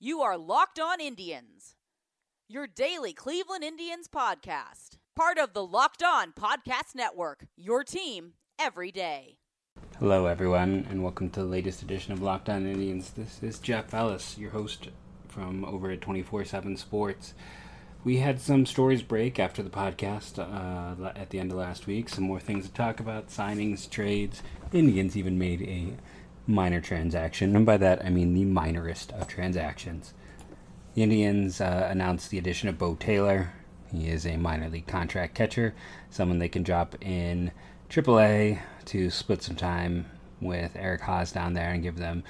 You are Locked On Indians, your daily Cleveland Indians podcast. Part of the Locked On Podcast Network, your team every day. Hello, everyone, and welcome to the latest edition of Locked On Indians. This is Jeff Ellis, your host from over at 24 7 Sports. We had some stories break after the podcast uh, at the end of last week. Some more things to talk about signings, trades. Indians even made a minor transaction, and by that I mean the minorest of transactions. The Indians uh, announced the addition of Beau Taylor. He is a minor league contract catcher, someone they can drop in AAA to split some time with Eric Haase down there and give them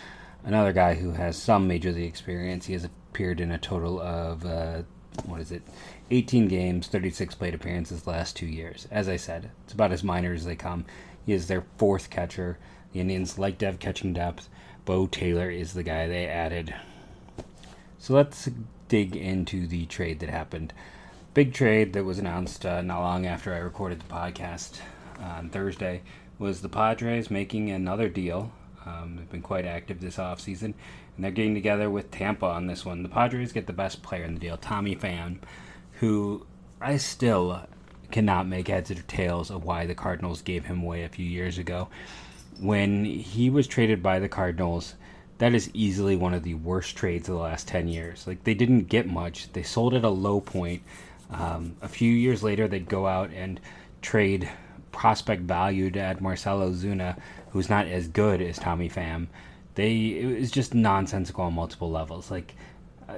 another guy who has some major league experience. He has appeared in a total of uh, what is it, 18 games, 36 plate appearances last two years. As I said, it's about as minor as they come. He is their fourth catcher. Indians like have catching depth. Beau Taylor is the guy they added. So let's dig into the trade that happened. Big trade that was announced uh, not long after I recorded the podcast on Thursday was the Padres making another deal. Um, they've been quite active this offseason, and they're getting together with Tampa on this one. The Padres get the best player in the deal, Tommy Pham, who I still cannot make heads or tails of why the Cardinals gave him away a few years ago. When he was traded by the Cardinals, that is easily one of the worst trades of the last 10 years. Like, they didn't get much. They sold at a low point. Um, a few years later, they'd go out and trade prospect value to add Marcell Ozuna, who's not as good as Tommy Pham. They it was just nonsensical on multiple levels. Like uh,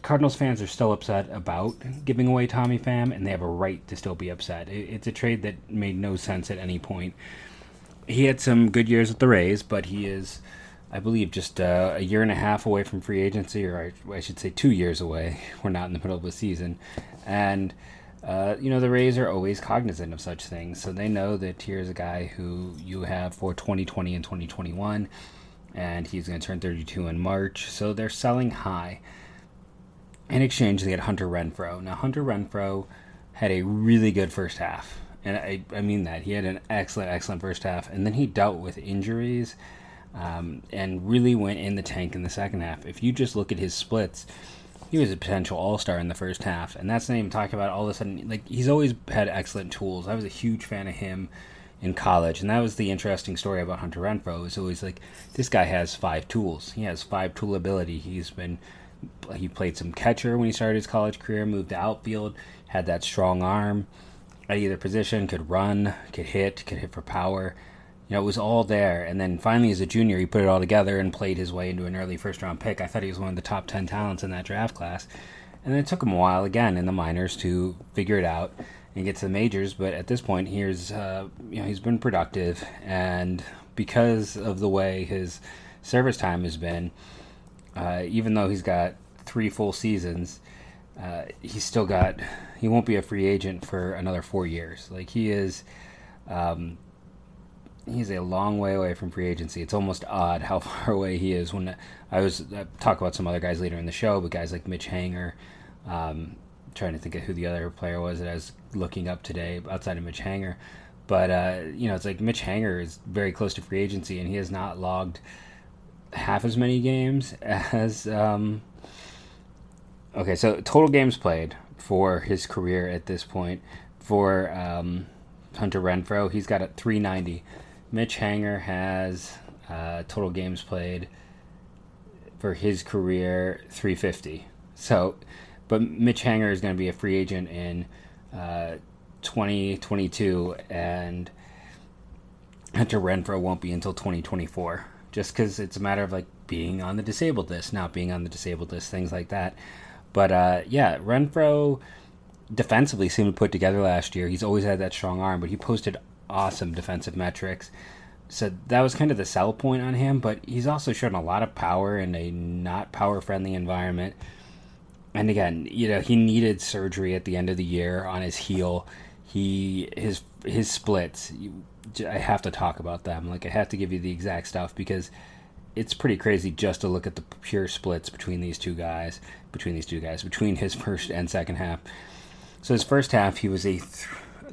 Cardinals fans are still upset about giving away Tommy Pham, and they have a right to still be upset. It, it's a trade that made no sense at any point. He had some good years with the Rays, but he is, I believe, just uh, a year and a half away from free agency, or I, I should say two years away. We're not in the middle of the season, and uh, you know, the Rays are always cognizant of such things. So they know that here's a guy who you have for 2020 and 2021, and he's going to turn 32 in March. So they're selling high. In exchange, they get Hunter Renfroe. Now, Hunter Renfroe had a really good first half. And I, I mean that. He had an excellent, excellent first half. And then he dealt with injuries um, and really went in the tank in the second half. If you just look at his splits, he was a potential all star in the first half, and that's not even talking about all of a sudden. Like he's always had excellent tools. I was a huge fan of him in college, and that was the interesting story about Hunter Renfroe. Is always like this guy has five tools. He has five tool ability. He's been he played some catcher when he started his college career, moved to outfield, had that strong arm at either position, could run, could hit, could hit for power you know, it was all there. And then finally, as a junior, he put it all together and played his way into an early first round pick. I thought he was one of the top 10 talents in that draft class. And then it took him a while again in the minors to figure it out and get to the majors. But at this point, here's, uh, you know, he's been productive. And because of the way his service time has been, uh, even though he's got three full seasons, uh, he's still got, he won't be a free agent for another four years. Like he is, um, he's a long way away from free agency. It's almost odd how far away he is. When I was I talk about some other guys later in the show, but guys like Mitch Haniger, um, trying to think of who the other player was that I was looking up today outside of Mitch Haniger. But uh, you know, it's like Mitch Haniger is very close to free agency, and he has not logged half as many games as. Um, okay, so total games played for his career at this point for um, Hunter Renfroe, he's got a 390. Mitch Haniger has uh, total games played for his career 350. So, but Mitch Haniger is going to be a free agent in uh, 2022, and Hunter Renfroe won't be until 2024. Just because it's a matter of like being on the disabled list, not being on the disabled list, things like that. But uh, yeah, Renfroe defensively seemed to put together last year. He's always had that strong arm, but he posted awesome defensive metrics. So that was kind of the sell point on him, but he's also shown a lot of power in a not power friendly environment. And again, you know, he needed surgery at the end of the year on his heel. He his his splits. I have to talk about them. Like I have to give you the exact stuff because it's pretty crazy just to look at the pure splits between these two guys, between these two guys, between his first and second half. So his first half, he was a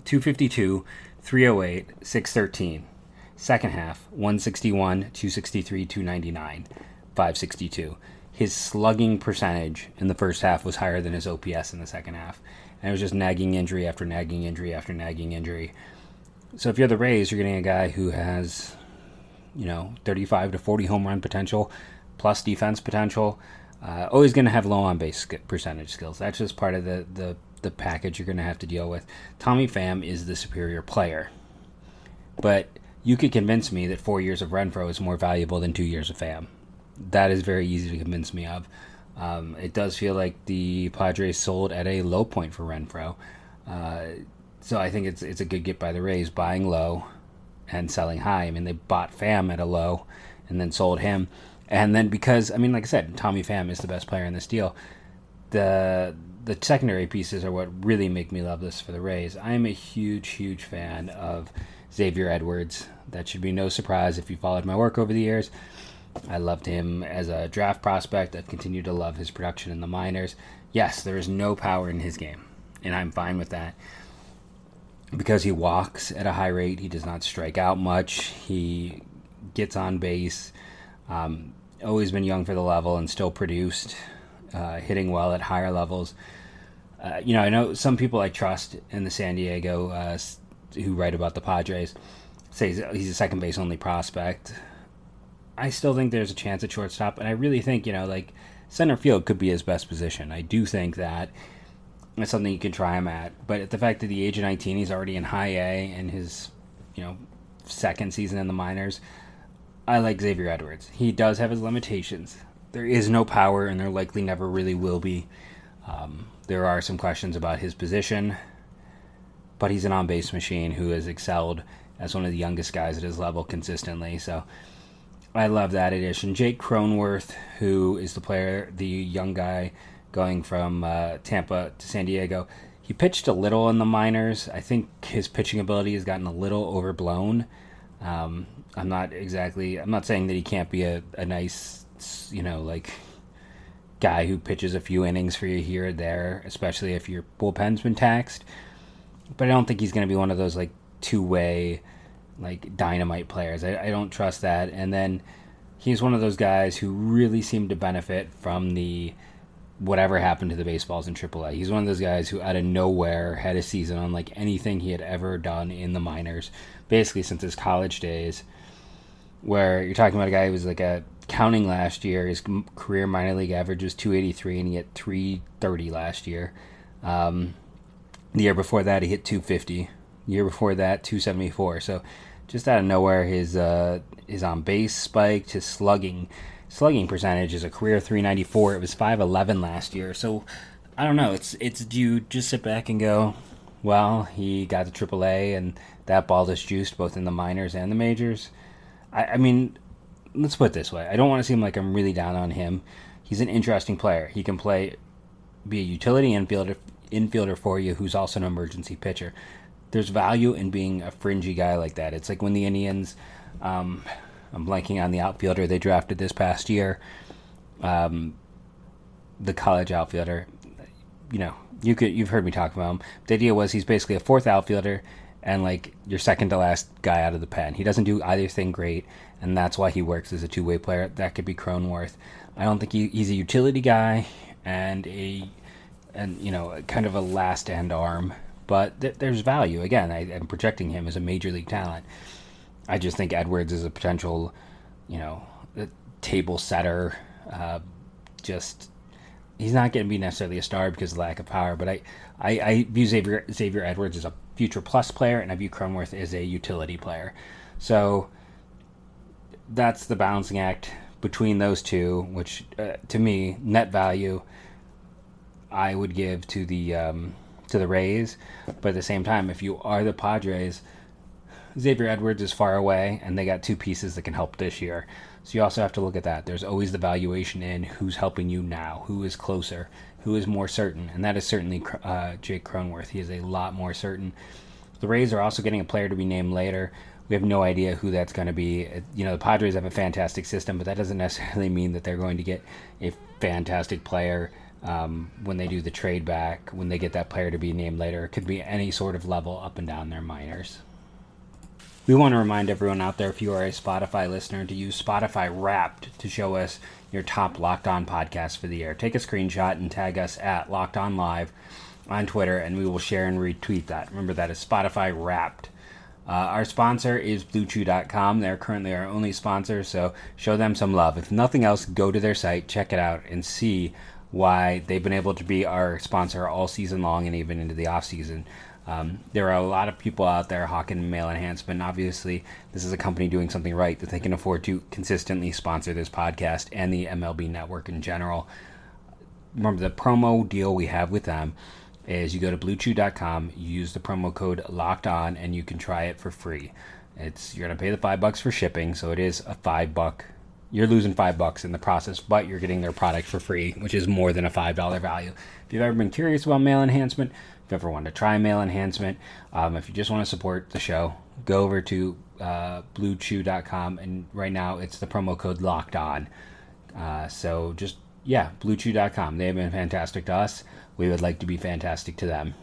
252, 308, 613. Second half, 161, 263, 299, 562. his slugging percentage in the first half was higher than his OPS in the second half. And it was just nagging injury after nagging injury after nagging injury. So if you're the Rays, you're getting a guy who has, you know, 35 to 40 home run potential, plus defense potential. Uh, always going to have low on base percentage skills. That's just part of the, the, the package you're going to have to deal with. Tommy Pham is the superior player. But you could convince me that four years of Renfroe is more valuable than two years of Pham. That is very easy to convince me of. Um, it does feel like the Padres sold at a low point for Renfroe. Uh, so I think it's it's a good get by the Rays, buying low and selling high. I mean, they bought Pham at a low and then sold him. And then because I mean, like I said, Tommy Pham is the best player in this deal. The the secondary pieces are what really make me love this for the Rays. I am a huge, huge fan of Xavier Edwards. That should be no surprise if you followed my work over the years. I loved him as a draft prospect. I've continued to love his production in the minors. Yes, there is no power in his game, and I'm fine with that. Because he walks at a high rate, he does not strike out much. He gets on base. Um, always been young for the level and still produced, uh, hitting well at higher levels. Uh, you know, I know some people I trust in the San Diego uh, who write about the Padres say he's a second base only prospect. I still think there's a chance at shortstop, and I really think you know like center field could be his best position. I do think that it's something you can try him at, but at the fact that the age of 19, he's already in High A and his you know second season in the minors. I like Xavier Edwards. He does have his limitations. There is no power, and there likely never really will be. Um, there are some questions about his position but he's an on base machine who has excelled as one of the youngest guys at his level consistently. So I love that addition. Jake Cronenworth, who is the player, the young guy going from uh, Tampa to San Diego, he pitched a little in the minors. I think his pitching ability has gotten a little overblown. Um, I'm not exactly. I'm not saying that he can't be a, a nice, you know, like guy who pitches a few innings for you here or there, especially if your bullpen's been taxed but I don't think he's going to be one of those like two way like dynamite players. I, I don't trust that. And then he's one of those guys who really seemed to benefit from the whatever happened to the baseballs in AAA. He's one of those guys who out of nowhere had a season unlike anything he had ever done in the minors, basically since his college days. Where you're talking about a guy who was like a counting last year, his career minor league average was 283 and he hit 330 last year. Um, the year before that, he hit 250. The year before that, 274. So just out of nowhere, his uh, his on base spiked. His slugging slugging percentage is a career 394. It was 511 last year. So I don't know. It's it's do you just sit back and go, well, he got to AAA and that ball is juiced both in the minors and the majors. I, I mean, let's put it this way. I don't want to seem like I'm really down on him. He's an interesting player. He can play, be a utility infielder infielder for you who's also an emergency pitcher. There's value in being a fringy guy like that. It's like when the Indians, um, I'm blanking on the outfielder they drafted this past year, um, the college outfielder. You know, you could you've heard me talk about him. The idea was he's basically a fourth outfielder and like your second to last guy out of the pen. He doesn't do either thing great, and that's why he works as a two way player. That could be Cronenworth. I don't think he, he's a utility guy and a and you know kind of a last end arm but th- there's value again I, am projecting him as a major league talent i just think edwards is a potential you know table setter uh, just he's not going to be necessarily a star because of lack of power but I, I, I view xavier, xavier edwards as a future plus player and i view cronenworth as a utility player so that's the balancing act between those two which uh, to me net value I would give to the um, to the Rays. But at the same time, if you are the Padres, Xavier Edwards is far away, and they got two pieces that can help this year. So you also have to look at that. There's always the valuation in who's helping you now, who is closer, who is more certain, and that is certainly uh, Jake Cronenworth. He is a lot more certain. The Rays are also getting a player to be named later. We have no idea who that's going to be. You know, the Padres have a fantastic system, but that doesn't necessarily mean that they're going to get a fantastic player um, when they do the trade back, when they get that player to be named later. It could be any sort of level up and down their minors. We want to remind everyone out there, if you are a Spotify listener, to use Spotify Wrapped to show us your top Locked On podcast for the year. Take a screenshot and tag us at Locked On Live on Twitter, and we will share and retweet that. Remember, that is Spotify Wrapped. Uh, our sponsor is BlueChew.com. They're currently our only sponsor, so show them some love. If nothing else, go to their site, check it out, and see why they've been able to be our sponsor all season long and even into the off season. Um, there are a lot of people out there hawking male enhancement. Obviously, this is a company doing something right that they can afford to consistently sponsor this podcast and the MLB network in general. Remember, the promo deal we have with them is you go to bluechew.com, you use the promo code locked on, and you can try it for free. It's you're gonna pay the five bucks for shipping, so it is a five buck. You're losing five bucks in the process, but you're getting their product for free, which is more than a five dollar value. If you've ever been curious about male enhancement, if you ever want to try male enhancement, um, if you just want to support the show, go over to uh, bluechew.com, and right now it's the promo code locked on. Uh, so just yeah, bluechew.com. They have been fantastic to us we would like to be fantastic to them.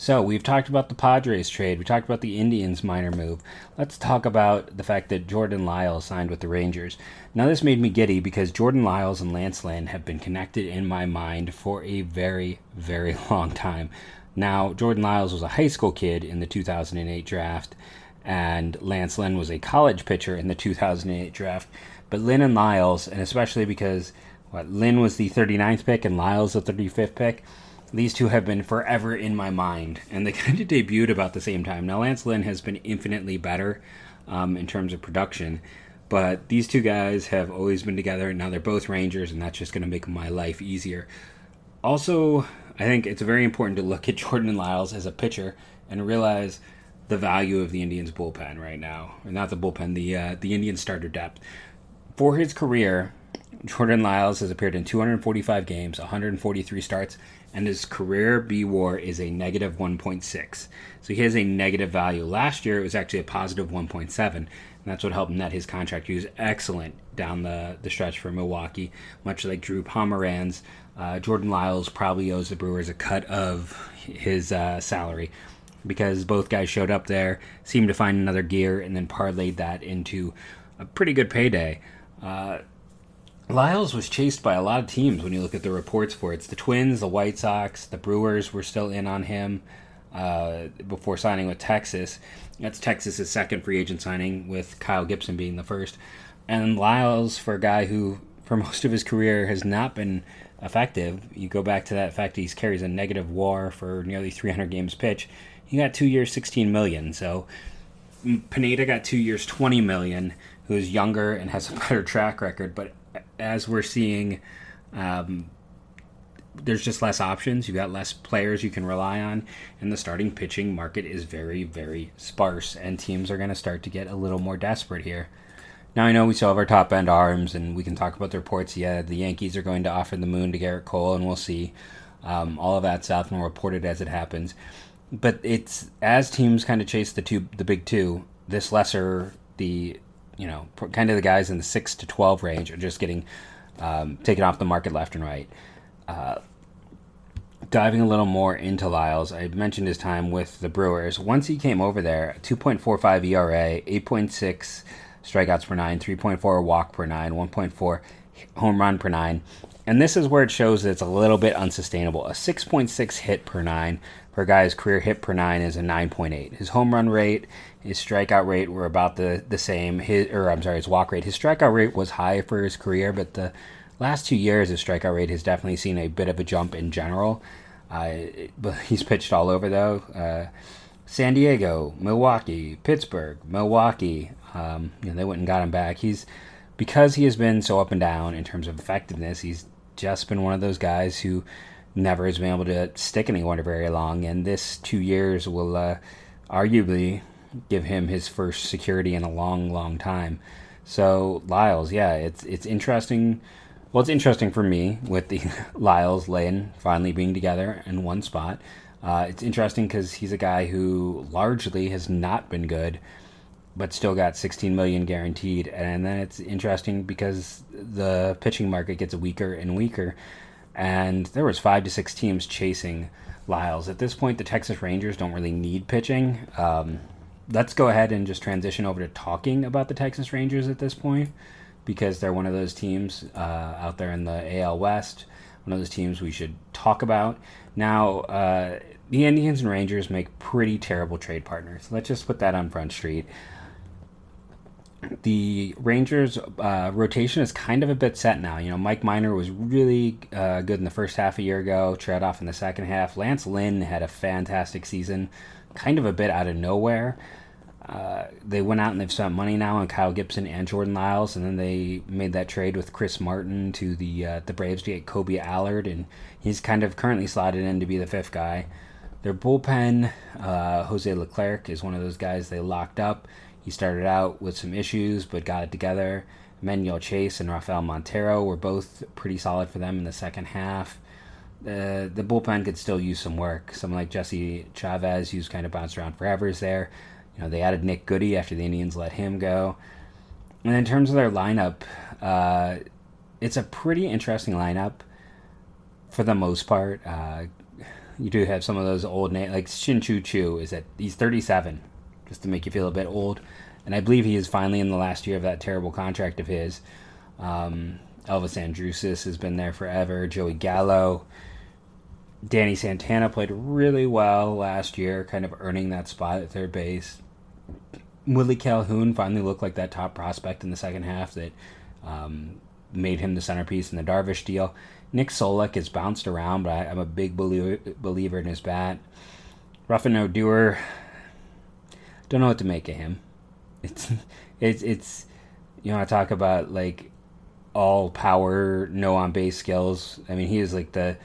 So, we've talked about the Padres trade. We talked about the Indians minor move. Let's talk about the fact that Jordan Lyles signed with the Rangers. Now, this made me giddy because Jordan Lyles and Lance Lynn have been connected in my mind for a very, very long time. Now, Jordan Lyles was a high school kid in the 2008 draft, and Lance Lynn was a college pitcher in the 2008 draft. But Lynn and Lyles, and especially because what Lynn was the 39th pick and Lyles the 35th pick. These two have been forever in my mind, and they kind of debuted about the same time. Now, Lance Lynn has been infinitely better um, in terms of production, but these two guys have always been together, and now they're both Rangers, and that's just going to make my life easier. Also, I think it's very important to look at Jordan Lyles as a pitcher and realize the value of the Indians bullpen right now, or not the bullpen, the uh, the Indian starter depth. For his career, Jordan Lyles has appeared in 245 games, 143 starts, and his career B WAR is a negative 1.6. So he has a negative value. Last year it was actually a positive 1.7, and that's what helped net his contract. He was excellent down the, the stretch for Milwaukee, much like Drew Pomeranz. Uh, Jordan Lyles probably owes the Brewers a cut of his uh, salary because both guys showed up there, seemed to find another gear, and then parlayed that into a pretty good payday. Uh, Lyles was chased by a lot of teams when you look at the reports for it. It's the Twins, the White Sox, the Brewers were still in on him uh, before signing with Texas. That's Texas's second free agent signing, with Kyle Gibson being the first. And Lyles, for a guy who, for most of his career, has not been effective, you go back to that fact he carries a negative WAR for nearly 300 games pitched. He got two years, 16 million. So Pineda got two years, 20 million. Who's younger and has a better track record, but as we're seeing, um, there's just less options. You've got less players you can rely on, and the starting pitching market is very, very sparse, and teams are going to start to get a little more desperate here. Now, I know we still have our top end arms, and we can talk about the reports. Yeah, the Yankees are going to offer the moon to Gerrit Cole, and we'll see. Um, all of that's out and reported as it happens. But it's as teams kind of chase the two, the big two, this lesser the you know, kind of the guys in the six to twelve range are just getting um, taken off the market left and right. Uh, diving a little more into Lyles, I mentioned his time with the Brewers. Once he came over there, 2.45 ERA, 8.6 strikeouts per nine, 3.4 walk per nine, 1.4 home run per nine. And this is where it shows that it's a little bit unsustainable. A 6.6 hit per nine a guy's career hit per nine is a 9.8. His home run rate his strikeout rate were about the, the same. His or I'm sorry, his walk rate. His strikeout rate was high for his career, but the last two years his strikeout rate has definitely seen a bit of a jump in general. Uh, but he's pitched all over though. Uh, San Diego, Milwaukee, Pittsburgh, Milwaukee. Um, you know, they went and got him back. He's because he has been so up and down in terms of effectiveness. He's just been one of those guys who never has been able to stick anyone very long. And this two years will uh, arguably give him his first security in a long, long time. So Lyles, yeah, it's it's interesting. Well, it's interesting for me with the Lyles Lynn finally being together in one spot. Uh, it's interesting because he's a guy who largely has not been good, but still got 16 million guaranteed. And then it's interesting because the pitching market gets weaker and weaker, and there was five to six teams chasing Lyles. At this point, the Texas Rangers don't really need pitching. Um, let's go ahead and just transition over to talking about the Texas Rangers at this point because they're one of those teams uh, out there in the AL West, one of those teams we should talk about. Now, uh, the Indians and Rangers make pretty terrible trade partners. Let's just put that on Front Street. The Rangers' uh, rotation is kind of a bit set now. You know, Mike Minor was really uh, good in the first half a year ago, trailed off in the second half. Lance Lynn had a fantastic season, kind of a bit out of nowhere. Uh, they went out and they've spent money now on Kyle Gibson and Jordan Lyles, and then they made that trade with Chris Martin to the uh, the Braves to get Kolby Allard, and he's kind of currently slotted in to be the fifth guy. Their bullpen, uh, Jose Leclerc is one of those guys they locked up. He started out with some issues, but got it together. Emmanuel Clase and Rafael Montero were both pretty solid for them in the second half. Uh, the bullpen could still use some work. Someone like Jesse Chavez, who's kind of bounced around forever, is there. You know, they added Nick Goody after the Indians let him go. And in terms of their lineup, uh, it's a pretty interesting lineup for the most part. Uh, you do have some of those old names, like Shin-Soo Choo is at he's 37, just to make you feel a bit old. And I believe he is finally in the last year of that terrible contract of his. Um, Elvis Andrusis has been there forever. Joey Gallo. Danny Santana played really well last year, kind of earning that spot at third base. Willie Calhoun finally looked like that top prospect in the second half that um, made him the centerpiece in the Darvish deal. Nick Solak has bounced around, but I, am a big believer, in his bat. Rougned Odor, don't know what to make of him. It's it's it's you know I talk about like all power, no on base skills. I mean he is like the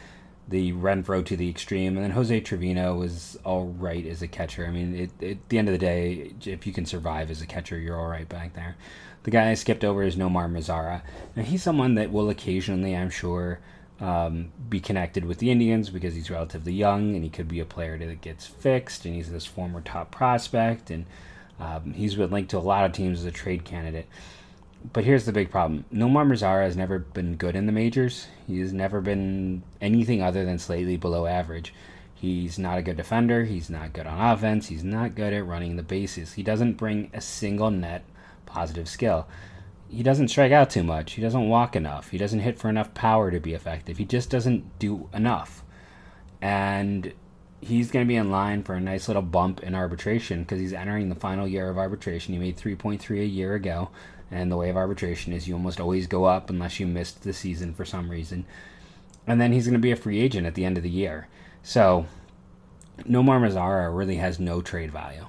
the Renfroe to the extreme, and then Jose Trevino was all right as a catcher. I mean, it, it, at the end of the day, if you can survive as a catcher, you're all right back there. The guy I skipped over is Nomar Mazara. Now he's someone that will occasionally, I'm sure, um, be connected with the Indians because he's relatively young and he could be a player that gets fixed, and he's this former top prospect, and um, he's been linked to a lot of teams as a trade candidate. But here's the big problem. Nomar Mazara has never been good in the majors. He's never been anything other than slightly below average. He's not a good defender. He's not good on offense. He's not good at running the bases. He doesn't bring a single net positive skill. He doesn't strike out too much. He doesn't walk enough. He doesn't hit for enough power to be effective. He just doesn't do enough. And he's going to be in line for a nice little bump in arbitration because he's entering the final year of arbitration. He made 3.3 a year ago. And the way of arbitration is you almost always go up unless you missed the season for some reason. And then he's going to be a free agent at the end of the year. So, Nomar Mazara really has no trade value.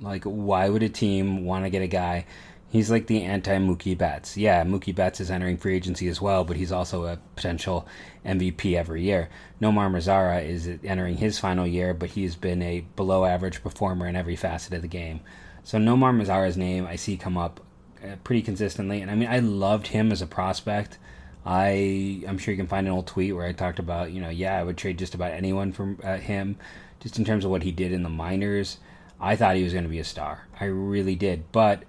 Like, why would a team want to get a guy? He's like the anti Mookie Betts. Yeah, Mookie Betts is entering free agency as well, but he's also a potential MVP every year. Nomar Mazara is entering his final year, but he's been a below average performer in every facet of the game. So Nomar Mazara's name I see come up uh, pretty consistently. And I mean, I loved him as a prospect. I I'm sure you can find an old tweet where I talked about you know yeah I would trade just about anyone from uh, him, just in terms of what he did in the minors. I thought he was going to be a star. I really did. But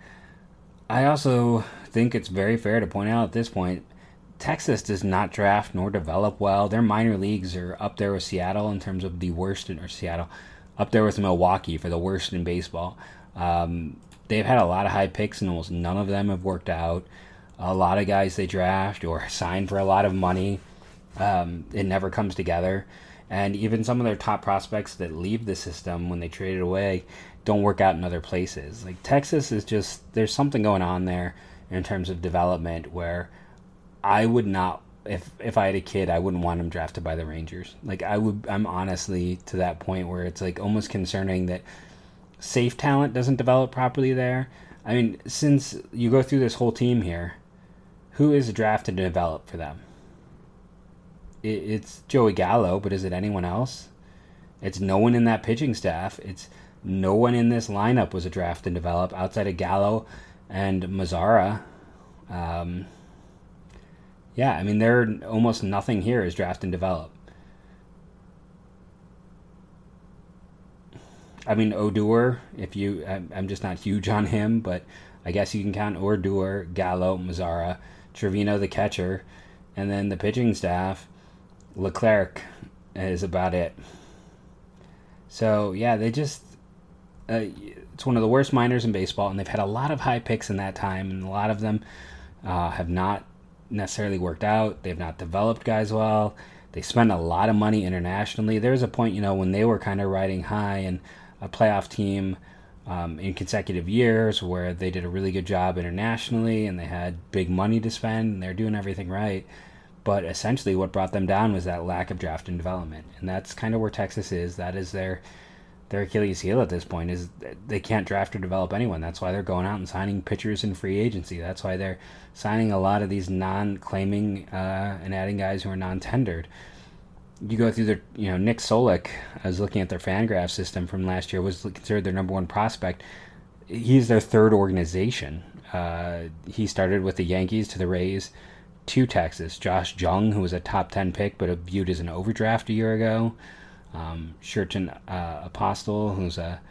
I also think it's very fair to point out at this point Texas does not draft nor develop well. Their minor leagues are up there with Seattle in terms of the worst in or Seattle, up there with Milwaukee for the worst in baseball. Um, they've had a lot of high picks and almost none of them have worked out. A lot of guys they draft or sign for a lot of money, um, it never comes together. And even some of their top prospects that leave the system when they trade it away don't work out in other places. Like Texas is just there's something going on there in terms of development where I would not if if I had a kid, I wouldn't want him drafted by the Rangers. Like I would I'm honestly to that point where it's like almost concerning that safe talent doesn't develop properly there. I mean, since you go through this whole team here, who is drafted to develop for them? it's Joey Gallo, but is it anyone else? It's no one in that pitching staff. It's no one in this lineup was a draft and develop outside of Gallo and Mazara. Um, yeah, I mean, there almost nothing here is draft and develop. I mean, Odor, if you, I'm just not huge on him, but I guess you can count Odor, Gallo, Mazara, Trevino, the catcher, and then the pitching staff. Leclerc is about it. So yeah, they just uh, it's one of the worst minors in baseball, and they've had a lot of high picks in that time, and a lot of them uh, have not necessarily worked out. They've not developed guys well. They spend a lot of money internationally. There was a point, you know, when they were kind of riding high and a playoff team um, in consecutive years where they did a really good job internationally and they had big money to spend and they're doing everything right. But essentially, what brought them down was that lack of draft and development, and that's kind of where Texas is. That is their their Achilles heel at this point is they can't draft or develop anyone. That's why they're going out and signing pitchers in free agency. That's why they're signing a lot of these non-claiming uh, and adding guys who are non-tendered. You go through their, you know, Nick Solak. I was looking at their Fangraph system from last year. Was considered their number one prospect. He's their third organization. Uh, he started with the Yankees to the Rays to Texas. Josh Jung, who was a top 10 pick but viewed as an overdraft a year ago. Um, Sherten uh, Apostel, who's a,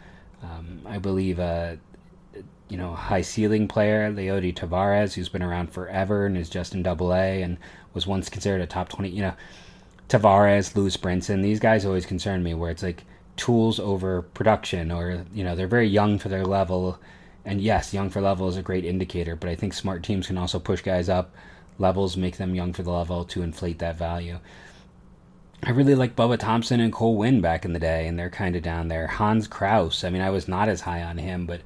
um, I believe, a you know high ceiling player. Leody Taveras, who's been around forever and is just in Double A and was once considered a top 20. You know, Tavares, Lewis Brinson, these guys always concern me. Where it's like tools over production, or you know, they're very young for their level. And yes, young for level is a great indicator, but I think smart teams can also push guys up levels, make them young for the level to inflate that value. I really like Bubba Thompson and Cole Winn back in the day, and they're kind of down there. Hans Crouse, I mean, I was not as high on him, but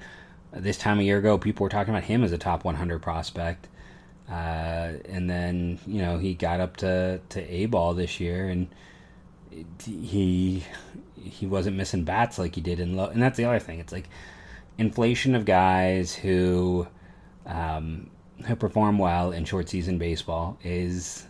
this time a year ago, people were talking about him as a top 100 prospect. Uh, and then, you know, he got up to, to A ball this year, and he he wasn't missing bats like he did in low. And that's the other thing. It's like inflation of guys who um, who perform well in short season baseball is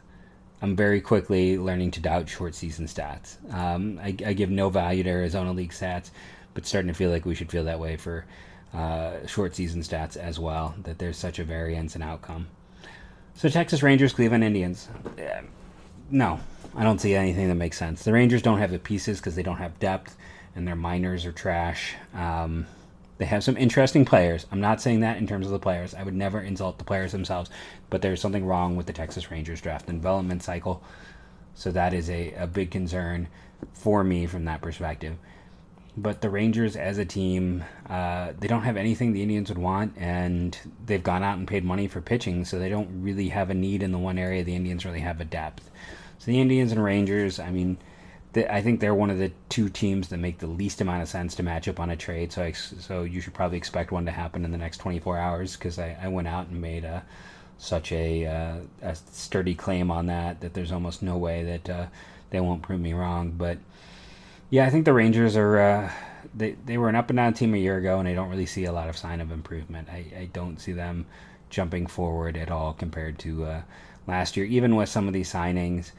I'm very quickly learning to doubt short season stats. Um, I, I, give no value to Arizona League stats, but starting to feel like we should feel that way for uh, short season stats as well, that there's such a variance in outcome. So, Texas Rangers, Cleveland Indians. No, I don't see anything that makes sense. The Rangers don't have the pieces because they don't have depth, and their minors are trash. Um, they have some interesting players. I'm not saying that in terms of the players. I would never insult the players themselves, but there's something wrong with the Texas Rangers draft and development cycle. So that is a, a big concern for me from that perspective. But the Rangers as a team, uh, they don't have anything the Indians would want, and they've gone out and paid money for pitching, so they don't really have a need in the one area the Indians really have a depth. So the Indians and Rangers, I mean, I think they're one of the two teams that make the least amount of sense to match up on a trade. So, I, so you should probably expect one to happen in the next 24 hours because I, I, went out and made a, such a, uh, a, sturdy claim on that that there's almost no way that uh, they won't prove me wrong. But yeah, I think the Rangers are uh, they they were an up and down team a year ago, and I don't really see a lot of sign of improvement. I, I don't see them jumping forward at all compared to uh, last year, even with some of these signings.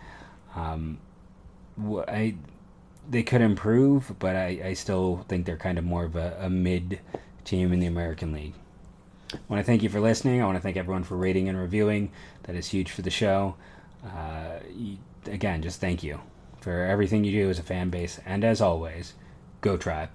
Um, I they could improve, but I, I still think they're kind of more of a, a mid team in the American League. I want to thank you for listening. I want to thank everyone for rating and reviewing. That is huge for the show. Uh, again, just thank you for everything you do as a fan base. And as always, go tribe.